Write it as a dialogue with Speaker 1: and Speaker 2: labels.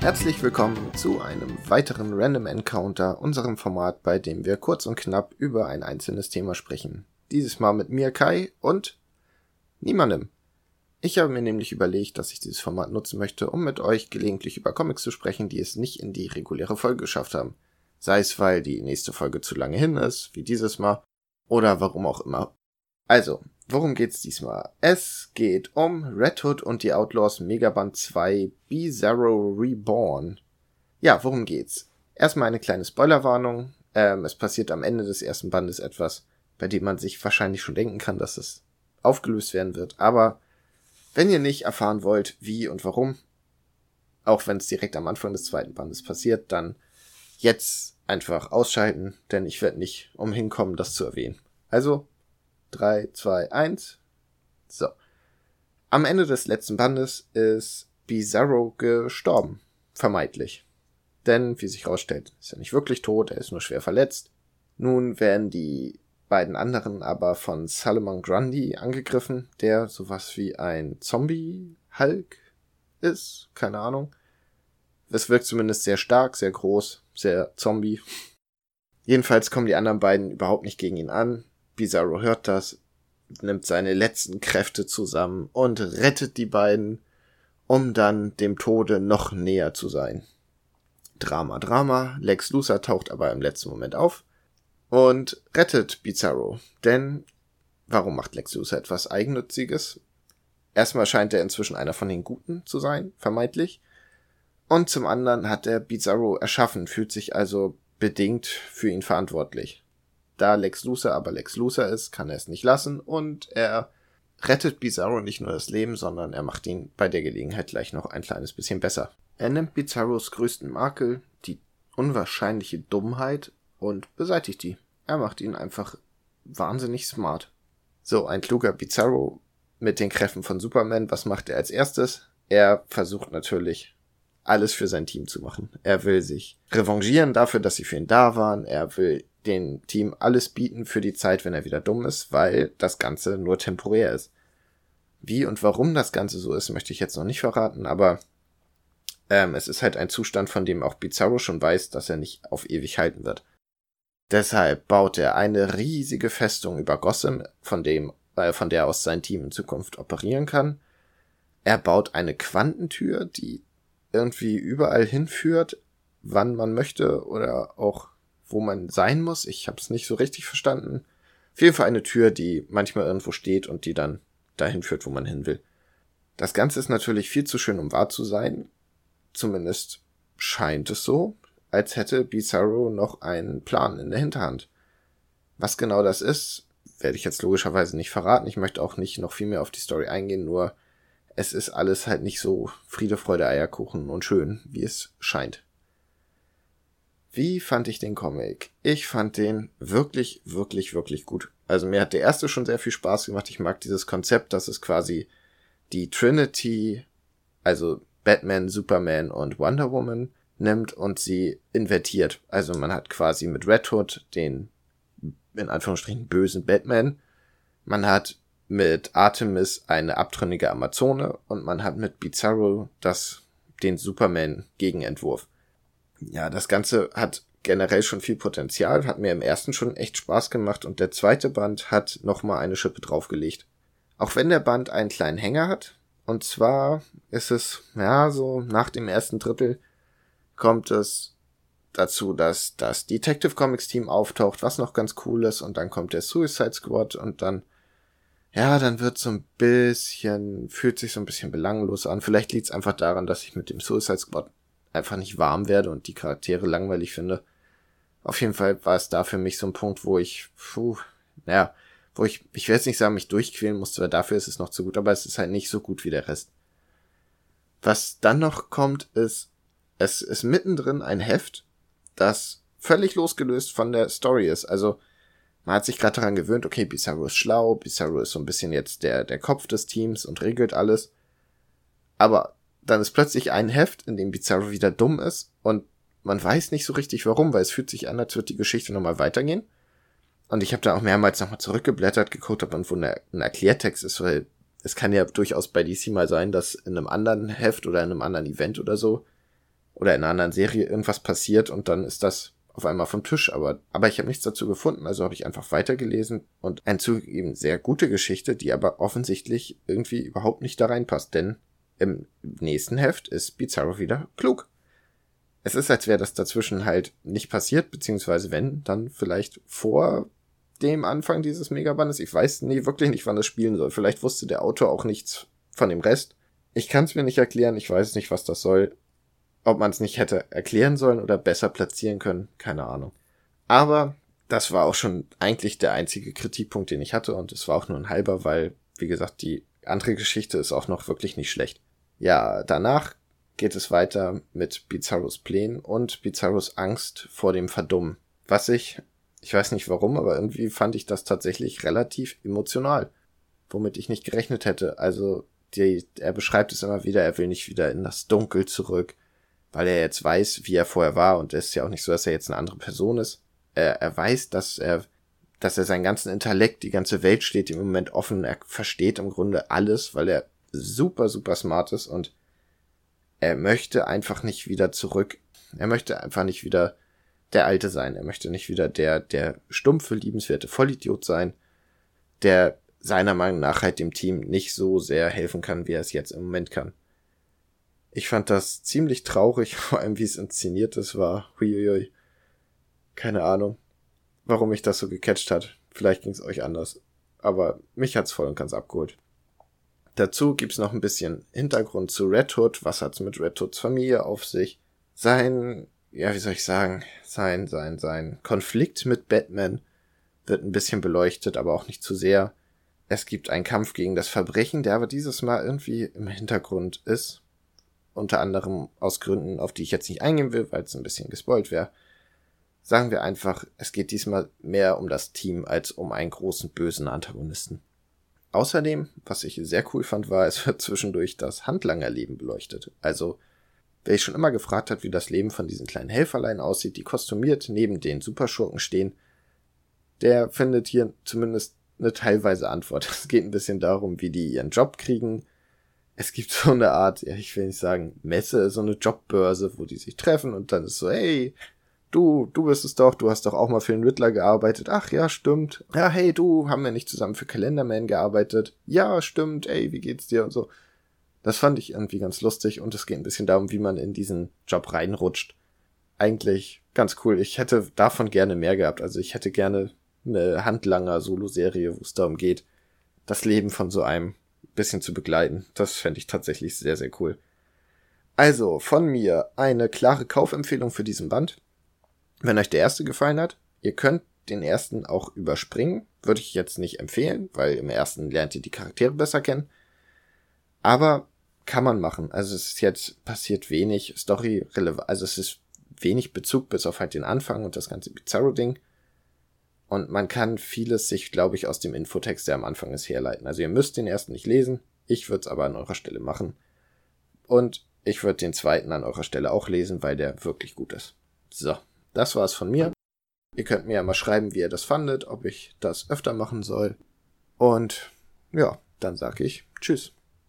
Speaker 1: Herzlich willkommen zu einem weiteren Random Encounter, unserem Format, bei dem wir kurz und knapp über ein einzelnes Thema sprechen. Dieses Mal mit mir Kai und niemandem. Ich habe mir nämlich überlegt, dass ich dieses Format nutzen möchte, um mit euch gelegentlich über Comics zu sprechen, die es nicht in die reguläre Folge geschafft haben. Sei es, weil die nächste Folge zu lange hin ist, wie dieses Mal, oder warum auch immer. Also, Worum geht's diesmal? Es geht um Red Hood und die Outlaws Megaband 2 Bizarro Reborn. Ja, worum geht's? Erstmal eine kleine Spoilerwarnung. Ähm, es passiert am Ende des ersten Bandes etwas, bei dem man sich wahrscheinlich schon denken kann, dass es aufgelöst werden wird. Aber wenn ihr nicht erfahren wollt, wie und warum, auch wenn es direkt am Anfang des zweiten Bandes passiert, dann jetzt einfach ausschalten, denn ich werde nicht umhin kommen, das zu erwähnen. Also 3, 2, 1. So. Am Ende des letzten Bandes ist Bizarro gestorben. Vermeintlich. Denn, wie sich herausstellt, ist er nicht wirklich tot, er ist nur schwer verletzt. Nun werden die beiden anderen aber von Salomon Grundy angegriffen, der sowas wie ein Zombie-Hulk ist. Keine Ahnung. Es wirkt zumindest sehr stark, sehr groß, sehr Zombie. Jedenfalls kommen die anderen beiden überhaupt nicht gegen ihn an. Bizarro hört das, nimmt seine letzten Kräfte zusammen und rettet die beiden, um dann dem Tode noch näher zu sein. Drama, Drama. Lex Luthor taucht aber im letzten Moment auf und rettet Bizarro. Denn warum macht Lex Luthor etwas Eigennütziges? Erstmal scheint er inzwischen einer von den Guten zu sein, vermeintlich. Und zum anderen hat er Bizarro erschaffen, fühlt sich also bedingt für ihn verantwortlich. Da Lex Luthor aber Lex Luthor ist, kann er es nicht lassen und er rettet Bizarro nicht nur das Leben, sondern er macht ihn bei der Gelegenheit gleich noch ein kleines bisschen besser. Er nimmt Bizarros größten Makel, die unwahrscheinliche Dummheit, und beseitigt die. Er macht ihn einfach wahnsinnig smart. So, ein kluger Bizarro mit den Kräften von Superman, was macht er als erstes? Er versucht natürlich alles für sein Team zu machen. Er will sich revanchieren dafür, dass sie für ihn da waren. Er will dem Team alles bieten für die Zeit, wenn er wieder dumm ist, weil das Ganze nur temporär ist. Wie und warum das Ganze so ist, möchte ich jetzt noch nicht verraten, aber ähm, es ist halt ein Zustand, von dem auch Bizarro schon weiß, dass er nicht auf ewig halten wird. Deshalb baut er eine riesige Festung über Gotham, von dem, äh, von der aus sein Team in Zukunft operieren kann. Er baut eine Quantentür, die irgendwie überall hinführt, wann man möchte oder auch wo man sein muss. Ich habe es nicht so richtig verstanden. Auf jeden Fall eine Tür, die manchmal irgendwo steht und die dann dahin führt, wo man hin will. Das Ganze ist natürlich viel zu schön, um wahr zu sein. Zumindest scheint es so, als hätte Bizarro noch einen Plan in der Hinterhand. Was genau das ist, werde ich jetzt logischerweise nicht verraten. Ich möchte auch nicht noch viel mehr auf die Story eingehen, nur es ist alles halt nicht so Friede, Freude, Eierkuchen und schön, wie es scheint. Wie fand ich den Comic? Ich fand den wirklich, wirklich, wirklich gut. Also mir hat der erste schon sehr viel Spaß gemacht. Ich mag dieses Konzept, dass es quasi die Trinity, also Batman, Superman und Wonder Woman nimmt und sie invertiert. Also man hat quasi mit Red Hood den, in Anführungsstrichen, bösen Batman. Man hat mit Artemis eine abtrünnige Amazone und man hat mit Bizarro das, den Superman-Gegenentwurf ja, das Ganze hat generell schon viel Potenzial, hat mir im ersten schon echt Spaß gemacht und der zweite Band hat nochmal eine Schippe draufgelegt. Auch wenn der Band einen kleinen Hänger hat, und zwar ist es, ja, so nach dem ersten Drittel kommt es dazu, dass das Detective Comics Team auftaucht, was noch ganz cool ist, und dann kommt der Suicide Squad und dann, ja, dann wird so ein bisschen, fühlt sich so ein bisschen belanglos an. Vielleicht liegt es einfach daran, dass ich mit dem Suicide Squad einfach nicht warm werde und die Charaktere langweilig finde. Auf jeden Fall war es da für mich so ein Punkt, wo ich, puh, naja, wo ich, ich will jetzt nicht sagen, mich durchquälen musste, weil dafür ist es noch zu gut, aber es ist halt nicht so gut wie der Rest. Was dann noch kommt, ist, es ist mittendrin ein Heft, das völlig losgelöst von der Story ist. Also, man hat sich gerade daran gewöhnt, okay, Bizarro ist schlau, Bizarro ist so ein bisschen jetzt der, der Kopf des Teams und regelt alles. Aber dann ist plötzlich ein Heft, in dem Bizarro wieder dumm ist und man weiß nicht so richtig warum, weil es fühlt sich an, als würde die Geschichte nochmal weitergehen. Und ich habe da auch mehrmals nochmal zurückgeblättert, geguckt, ob irgendwo ein Erklärtext ist, weil es kann ja durchaus bei DC mal sein, dass in einem anderen Heft oder in einem anderen Event oder so oder in einer anderen Serie irgendwas passiert und dann ist das auf einmal vom Tisch, aber, aber ich habe nichts dazu gefunden, also habe ich einfach weitergelesen und ein zugegeben sehr gute Geschichte, die aber offensichtlich irgendwie überhaupt nicht da reinpasst, denn im nächsten Heft ist Bizarro wieder klug. Es ist, als wäre das dazwischen halt nicht passiert, beziehungsweise wenn, dann vielleicht vor dem Anfang dieses Megabandes. Ich weiß nie wirklich nicht, wann das spielen soll. Vielleicht wusste der Autor auch nichts von dem Rest. Ich kann es mir nicht erklären, ich weiß nicht, was das soll. Ob man es nicht hätte erklären sollen oder besser platzieren können, keine Ahnung. Aber das war auch schon eigentlich der einzige Kritikpunkt, den ich hatte und es war auch nur ein halber, weil, wie gesagt, die andere Geschichte ist auch noch wirklich nicht schlecht. Ja, danach geht es weiter mit Bizarros Plänen und Bizarros Angst vor dem Verdummen. Was ich ich weiß nicht warum, aber irgendwie fand ich das tatsächlich relativ emotional, womit ich nicht gerechnet hätte. Also, die, er beschreibt es immer wieder, er will nicht wieder in das Dunkel zurück, weil er jetzt weiß, wie er vorher war und es ist ja auch nicht so, dass er jetzt eine andere Person ist. Er, er weiß, dass er, dass er seinen ganzen Intellekt, die ganze Welt steht im Moment offen, er versteht im Grunde alles, weil er super, super smart ist und er möchte einfach nicht wieder zurück. Er möchte einfach nicht wieder der Alte sein. Er möchte nicht wieder der, der stumpfe, liebenswerte Vollidiot sein, der seiner Meinung nach halt dem Team nicht so sehr helfen kann, wie er es jetzt im Moment kann. Ich fand das ziemlich traurig, vor allem wie es inszeniert ist, war. Huiuiui. Keine Ahnung, warum mich das so gecatcht hat. Vielleicht ging es euch anders. Aber mich hat's voll und ganz abgeholt. Dazu gibt's noch ein bisschen Hintergrund zu Red Hood. Was hat's mit Red Hoods Familie auf sich? Sein ja, wie soll ich sagen, sein, sein, sein Konflikt mit Batman wird ein bisschen beleuchtet, aber auch nicht zu sehr. Es gibt einen Kampf gegen das Verbrechen, der aber dieses Mal irgendwie im Hintergrund ist. Unter anderem aus Gründen, auf die ich jetzt nicht eingehen will, weil es ein bisschen gespoilt wäre. Sagen wir einfach, es geht diesmal mehr um das Team als um einen großen bösen Antagonisten. Außerdem, was ich sehr cool fand, war, es wird zwischendurch das Handlangerleben beleuchtet. Also Wer sich schon immer gefragt hat, wie das Leben von diesen kleinen Helferlein aussieht, die kostümiert neben den Superschurken stehen, der findet hier zumindest eine teilweise Antwort. Es geht ein bisschen darum, wie die ihren Job kriegen. Es gibt so eine Art, ja, ich will nicht sagen Messe, so eine Jobbörse, wo die sich treffen und dann ist so, hey, du, du bist es doch, du hast doch auch mal für den Riddler gearbeitet. Ach ja, stimmt. Ja, hey, du, haben wir nicht zusammen für Calendarman gearbeitet? Ja, stimmt, ey, wie geht's dir und so. Das fand ich irgendwie ganz lustig und es geht ein bisschen darum, wie man in diesen Job reinrutscht. Eigentlich ganz cool. Ich hätte davon gerne mehr gehabt. Also ich hätte gerne eine handlanger Solo-Serie, wo es darum geht, das Leben von so einem bisschen zu begleiten. Das fände ich tatsächlich sehr, sehr cool. Also, von mir eine klare Kaufempfehlung für diesen Band. Wenn euch der erste gefallen hat, ihr könnt den ersten auch überspringen. Würde ich jetzt nicht empfehlen, weil im ersten lernt ihr die Charaktere besser kennen. Aber kann man machen. Also es ist jetzt passiert wenig Story relevant, also es ist wenig Bezug bis auf halt den Anfang und das ganze Bizarro-Ding. Und man kann vieles sich, glaube ich, aus dem Infotext, der am Anfang ist, herleiten. Also ihr müsst den ersten nicht lesen. Ich würde es aber an eurer Stelle machen. Und ich würde den zweiten an eurer Stelle auch lesen, weil der wirklich gut ist. So, das war's von mir. Ihr könnt mir ja mal schreiben, wie ihr das fandet, ob ich das öfter machen soll. Und ja, dann sag ich Tschüss.